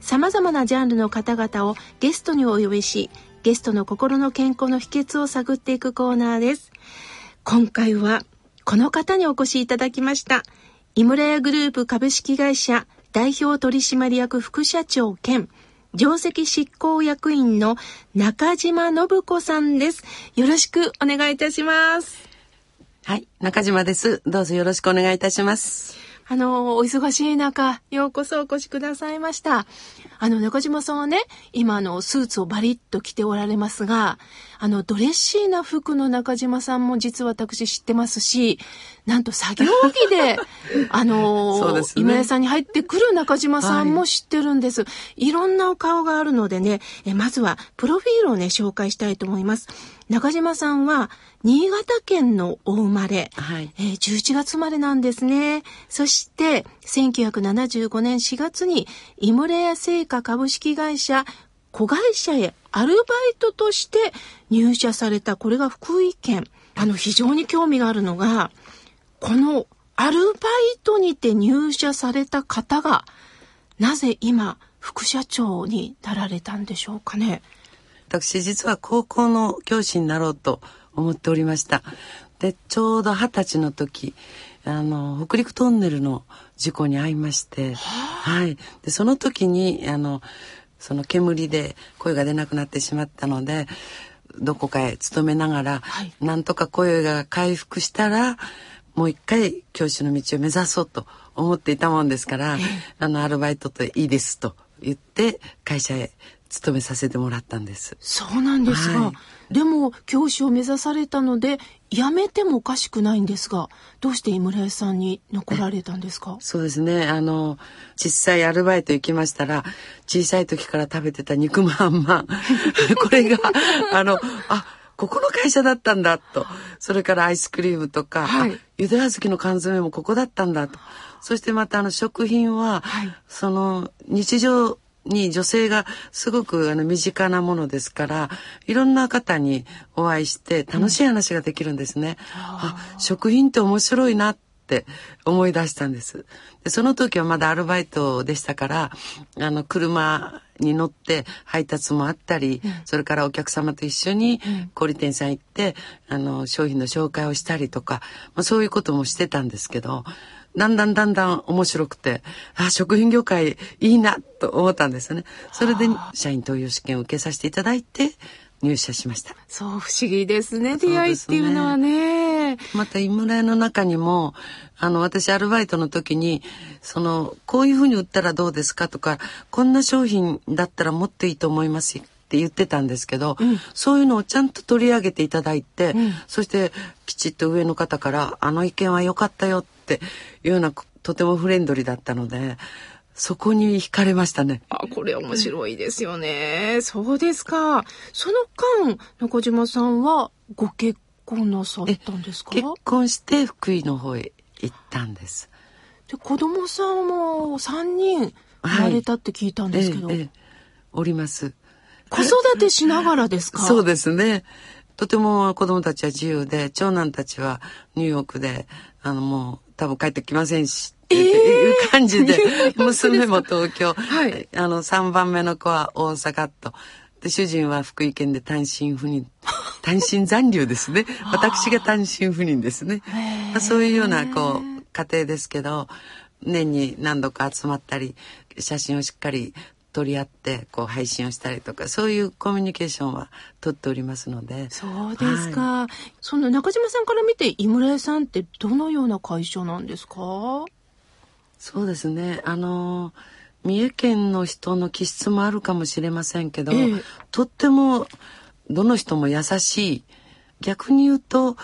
様々なジャンルの方々をゲストにお呼びしゲストの心の健康の秘訣を探っていくコーナーです今回はこの方にお越しいただきました井村屋グループ株式会社代表取締役副社長兼上席執行役員の中島信子さんです。よろしくお願いいたします。はい、中島です。どうぞよろしくお願いいたします。あの、お忙しい中、ようこそお越しくださいました。あの、中島さんはね、今のスーツをバリッと着ておられますが、あの、ドレッシーな服の中島さんも実は私知ってますし、なんと作業着で、あの、ね、今屋さんに入ってくる中島さんも知ってるんです。はい、いろんなお顔があるのでね、えまずはプロフィールをね、紹介したいと思います。中島さんは、新潟県のお生まれ、はい、えー、11月生まれなんですね。そして、1975年4月に、イムレア製菓株式会社子会社へアルバイトとして入社された、これが福井県。あの、非常に興味があるのが、このアルバイトにて入社された方が、なぜ今、副社長になられたんでしょうかね？私実は高校の教師になろうと思っておりました。で、ちょうど二十歳の時、あの、北陸トンネルの事故に遭いまして、はい。で、その時に、あの、その煙で声が出なくなってしまったので、どこかへ勤めながら、はい、なんとか声が回復したら、もう一回教師の道を目指そうと思っていたもんですから、あの、アルバイトといいですと言って会社へ勤めさせてもらったんです。そうなんですが、はい、でも教師を目指されたので辞めてもおかしくないんですが、どうして井村屋さんに残られたんですか？そうですね。あの、小さいアルバイト行きましたら、小さい時から食べてた肉まんまん、これが、あの、あ、ここの会社だったんだと。それからアイスクリームとか、はい、ゆで小豆の缶詰もここだったんだと。そしてまたあの食品は、はい、その日常に女性がすごくあの身近なものですからいろんな方にお会いして楽しい話ができるんですね。うん、あ食品って面白いなって思い出したんです。でその時はまだアルバイトでしたからあの車に乗って配達もあったり、うん、それからお客様と一緒に小売店さん行って、あの商品の紹介をしたりとか、まあ、そういうこともしてたんですけどだんだんだんだん面白くて、あ、食品業界いいなと思ったんですよね。それで社員登用試験を受けさせていただいて、入社しました。そう、不思議ですね。出会いっていうのはね。また、井村屋の中にも、あの、私、アルバイトの時に、その、こういうふうに売ったらどうですかとか、こんな商品だったらもっといいと思いますって言ってたんですけど、うん、そういうのをちゃんと取り上げていただいて、うん、そしてきちっと上の方から「あの意見は良かったよ」っていうようなとてもフレンドリーだったのでそこに惹かれましたね。あ、これ面白いですよね。そうですか。その間、中島さんはご結婚なさったんですか？結婚して福井の方へ行ったんです。で、子供さんも3人生まれたって聞いたんですけど。はいえええ、おります。子育てしながらですか？そうですね。とても子供たちは自由で、長男たちはニューヨークで、あのもう多分帰ってきませんし、っていう感じで、娘も東京、はい、あの3番目の子は大阪と、で、主人は福井県で単身赴任、単身残留ですね。私が単身赴任ですね。そういうような、こう、家庭ですけど、年に何度か集まったり、写真をしっかり取り合ってこう配信をしたりとかそういうコミュニケーションは取っておりますので。そうですか、はい、その中島さんから見て井村屋さんってどのような会社なんですか？そうですね。あの三重県の人の気質もあるかもしれませんけど、ええ、とってもどの人も優しい。逆に言うと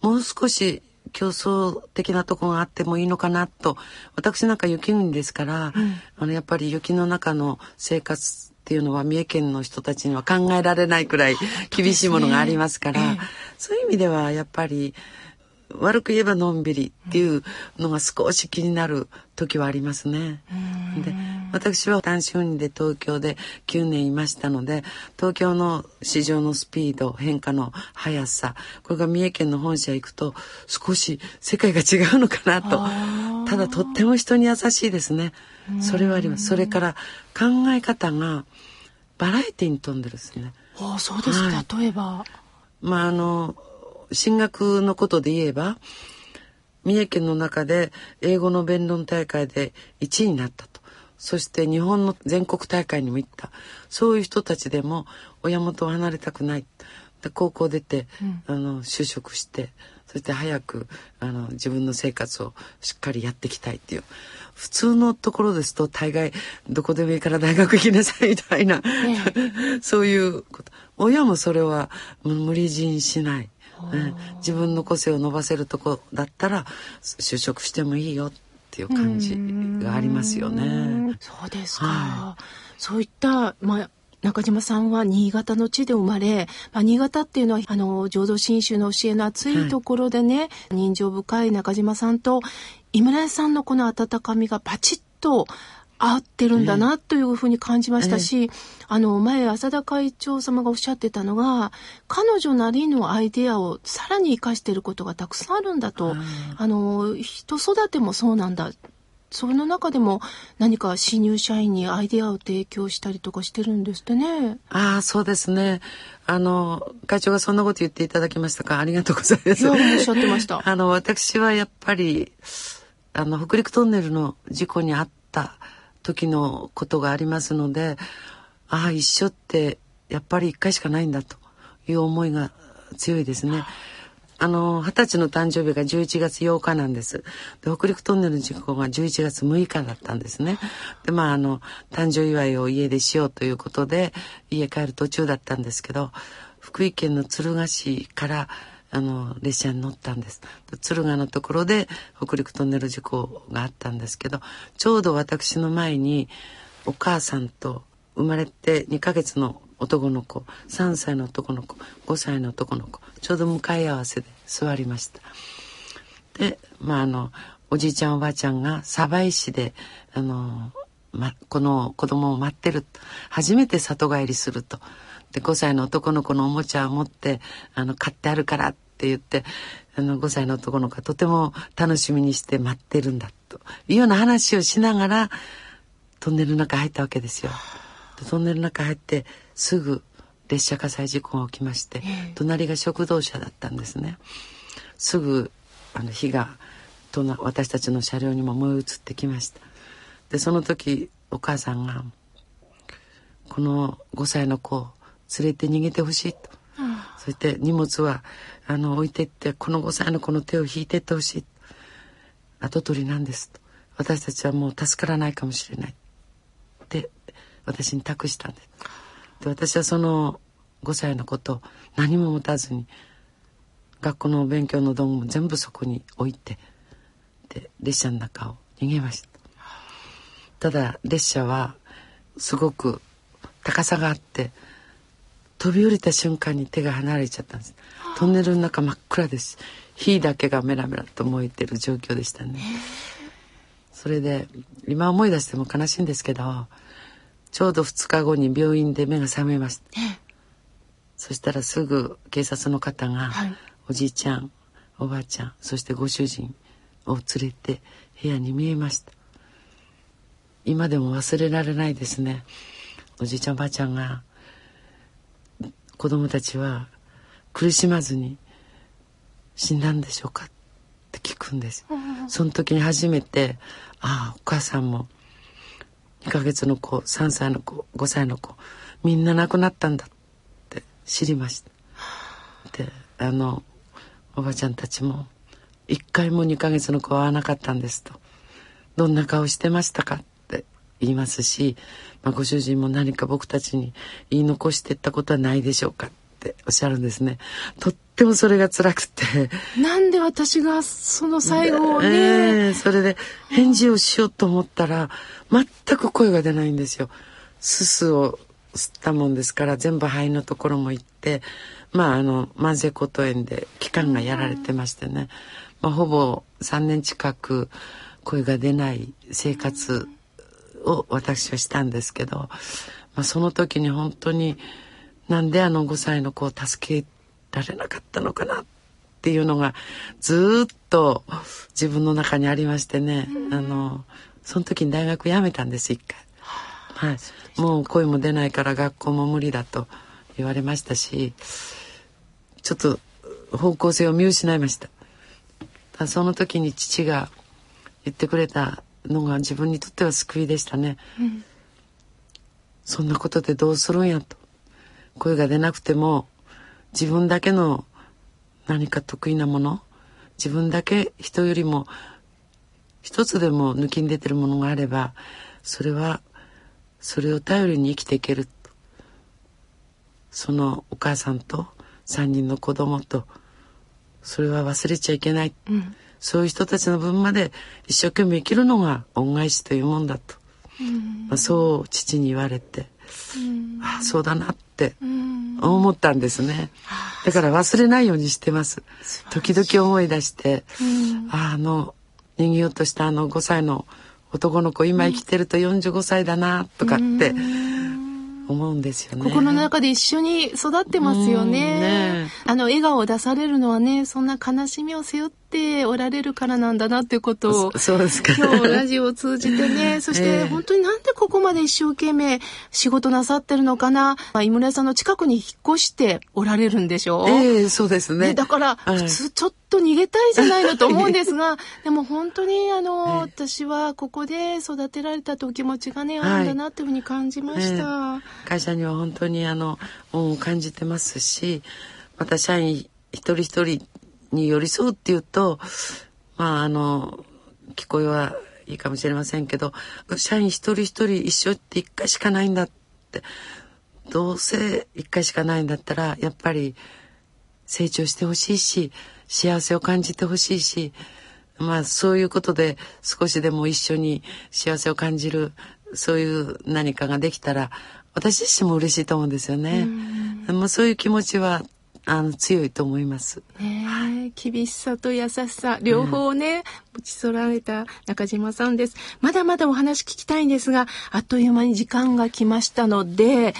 もう少し競争的なとこがあってもいいのかなと私なんか雪国ですから、あのやっぱり雪の中の生活っていうのは三重県の人たちには考えられないくらい 厳しいものがありますからええ。そういう意味ではやっぱり悪く言えばのんびりっていうのが少し気になる時はありますね。で私は単身赴任で東京で9年いましたので東京の市場のスピード変化の速さこれが三重県の本社行くと少し世界が違うのかなと。ただとっても人に優しいですね。それはあります。それから考え方がバラエティに富んでるですね。ああそうですか、はい。例えば。まああの進学のことで言えば三重県の中で英語の弁論大会で1位になったとそして日本の全国大会にも行った。そういう人たちでも親元を離れたくない。で高校出て、あの就職してそして早くあの自分の生活をしっかりやっていきたいっていう。普通のところですと大概どこでもいいから大学行きなさいみたいな、そういうこと。親もそれは無理強いしない、ね自分の個性を伸ばせるとこだったら就職してもいいよ。っていう感じがありますよね。そうですか、はそういった、まあ、中島さんは新潟の地で生まれ、まあ、新潟っていうのはあの浄土真宗の教えの熱いところでね、人情深い中島さんと井村屋さんのこの温かみがバチッと合ってるんだなというふうに感じましたし、あの前浅田会長様がおっしゃってたのが彼女なりのアイデアをさらに生かしていることがたくさんあるんだと、あの人育てもそうなんだ。その中でも何か新入社員にアイデアを提供したりとかしてるんですってね。ああそうですね。あの会長がそんなこと言っていただきましたか。ありがとうございます。いやおっしゃってました。あの私はやっぱりあの北陸トンネルの事故に遭った時のことがありますのでああ一緒ってやっぱり一回しかないんだという思いが強いですね。あの二十歳の誕生日が11月8日なんですで北陸トンネルの事故が11月6日だったんですねでまああの誕生祝いを家でしようということで家帰る途中だったんですけど福井県の敦賀市からあの列車に乗ったんです。敦賀のところで北陸トンネル事故があったんですけどちょうど私の前にお母さんと生まれて2ヶ月の男の子3歳の男の子5歳の男の子ちょうど向かい合わせで座りました。でまああのおじいちゃんおばあちゃんが鯖江市であの、ま、この子供を待ってる初めて里帰りすると。で5歳の男の子のおもちゃを持ってあの買ってあるからって言ってあの5歳の男の子がとても楽しみにして待ってるんだというような話をしながらトンネルの中入ったわけですよ。でトンネルの中入ってすぐ列車火災事故が起きまして、隣が食堂車だったんですね。すぐあの火がとな私たちの車両にも燃え移ってきました。でその時お母さんがこの5歳の子を連れて逃げてほしいと。そして荷物はあの置いてってこの5歳の子の手を引いてってほしい。跡取りなんですと。私たちはもう助からないかもしれない。って私に託したんです。で私はその5歳の子と何も持たずに学校の勉強の道具も全部そこに置いてで列車の中を逃げました。ただ列車はすごく高さがあって飛び降りた瞬間に手が離れちゃったんです。トンネルの中真っ暗です。火だけがメラメラと燃えてる状況でしたね。それで今思い出しても悲しいんですけどちょうど2日後に病院で目が覚めました。そしたらすぐ警察の方が、はい。おじいちゃんおばあちゃんそしてご主人を連れて部屋に見えました。今でも忘れられないですね。おじいちゃんおばあちゃんが子供たちは苦しまずに死んだんでしょうかって聞くんですその時に初めてああお母さんも2ヶ月の子3歳の子5歳の子みんな亡くなったんだって知りました。であのおばちゃんたちも一回も2ヶ月の子は会わなかったんですと。どんな顔してましたかいますし、まあ、ご主人も何か僕たちに言い残してったことはないでしょうかっておっしゃるんですね。とってもそれが辛くて。なんで私がその最後をね、えーそれで返事をしようと思ったら、全く声が出ないんですよ。すすを吸ったもんですから、全部肺のところも行って、まあ、あの、慢性骨頭炎で期間がやられてましてね、まあ、ほぼ3年近く声が出ない生活を私はしたんですけど、まあ、その時に本当になんであの5歳の子を助けられなかったのかなっていうのがずーっと自分の中にありましてね、あのその時に大学辞めたんです一回。はい、もう声も出ないから学校も無理だと言われましたしちょっと方向性を見失いました。その時に父が言ってくれたのが自分にとっては救いでしたね。そんなことでどうするんやと。声が出なくても自分だけの何か得意なもの自分だけ人よりも一つでも抜きん出てるものがあればそれはそれを頼りに生きていけるとそのお母さんと3人の子供とそれは忘れちゃいけない、うんそういう人たちの分まで一生懸命生きるのが恩返しというもんだと、まあ、そう父に言われて、ああそうだなってうん。思ったんですね。だから忘れないようにしてます。時々思い出して、ああの逃げようとしたあの5歳の男の子今生きてると45歳だなとかって思うんですよね。心の中で一緒に育ってますようん。ねね。あの、笑顔を出されるのはね、そんな悲しみを背負っておられるからなんだなっていうことを、そそうですか。今日ラジオを通じてね、そしてええ本当になんでここまで一生懸命仕事なさってるのかな。まあ、井村屋さんの近くに引っ越しておられるんでしょう、ええそうですね。ね、だから、はい普通ちょっと逃げたいじゃないのと思うんですが、でも本当にあの、え私はここで育てられたとお気持ちがね、はいあるんだなっていうふうに感じました。会社には本当にあの感じてますしまた社員一人一人に寄り添うっていうとまああの聞こえはいいかもしれませんけど社員一人一人一緒って一回しかないんだってどうせ一回しかないんだったらやっぱり成長してほしいし幸せを感じてほしいしまあそういうことで少しでも一緒に幸せを感じるそういう何かができたら私自身も嬉しいと思うんですよね。まあそういう気持ちはあの強いと思います。ねえ厳しさと優しさ、両方をね、持ちそられた中島さんです。まだまだお話聞きたいんですが、あっという間に時間が来ましたので、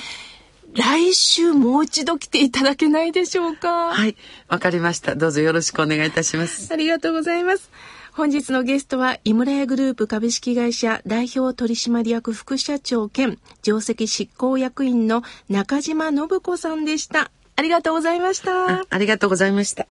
来週もう一度来ていただけないでしょうか？はい、わかりました。どうぞよろしくお願いいたします。ありがとうございます。本日のゲストは、井村屋グループ株式会社代表取締役副社長兼上席執行役員の中島信子さんでした。ありがとうございました。ありがとうございました。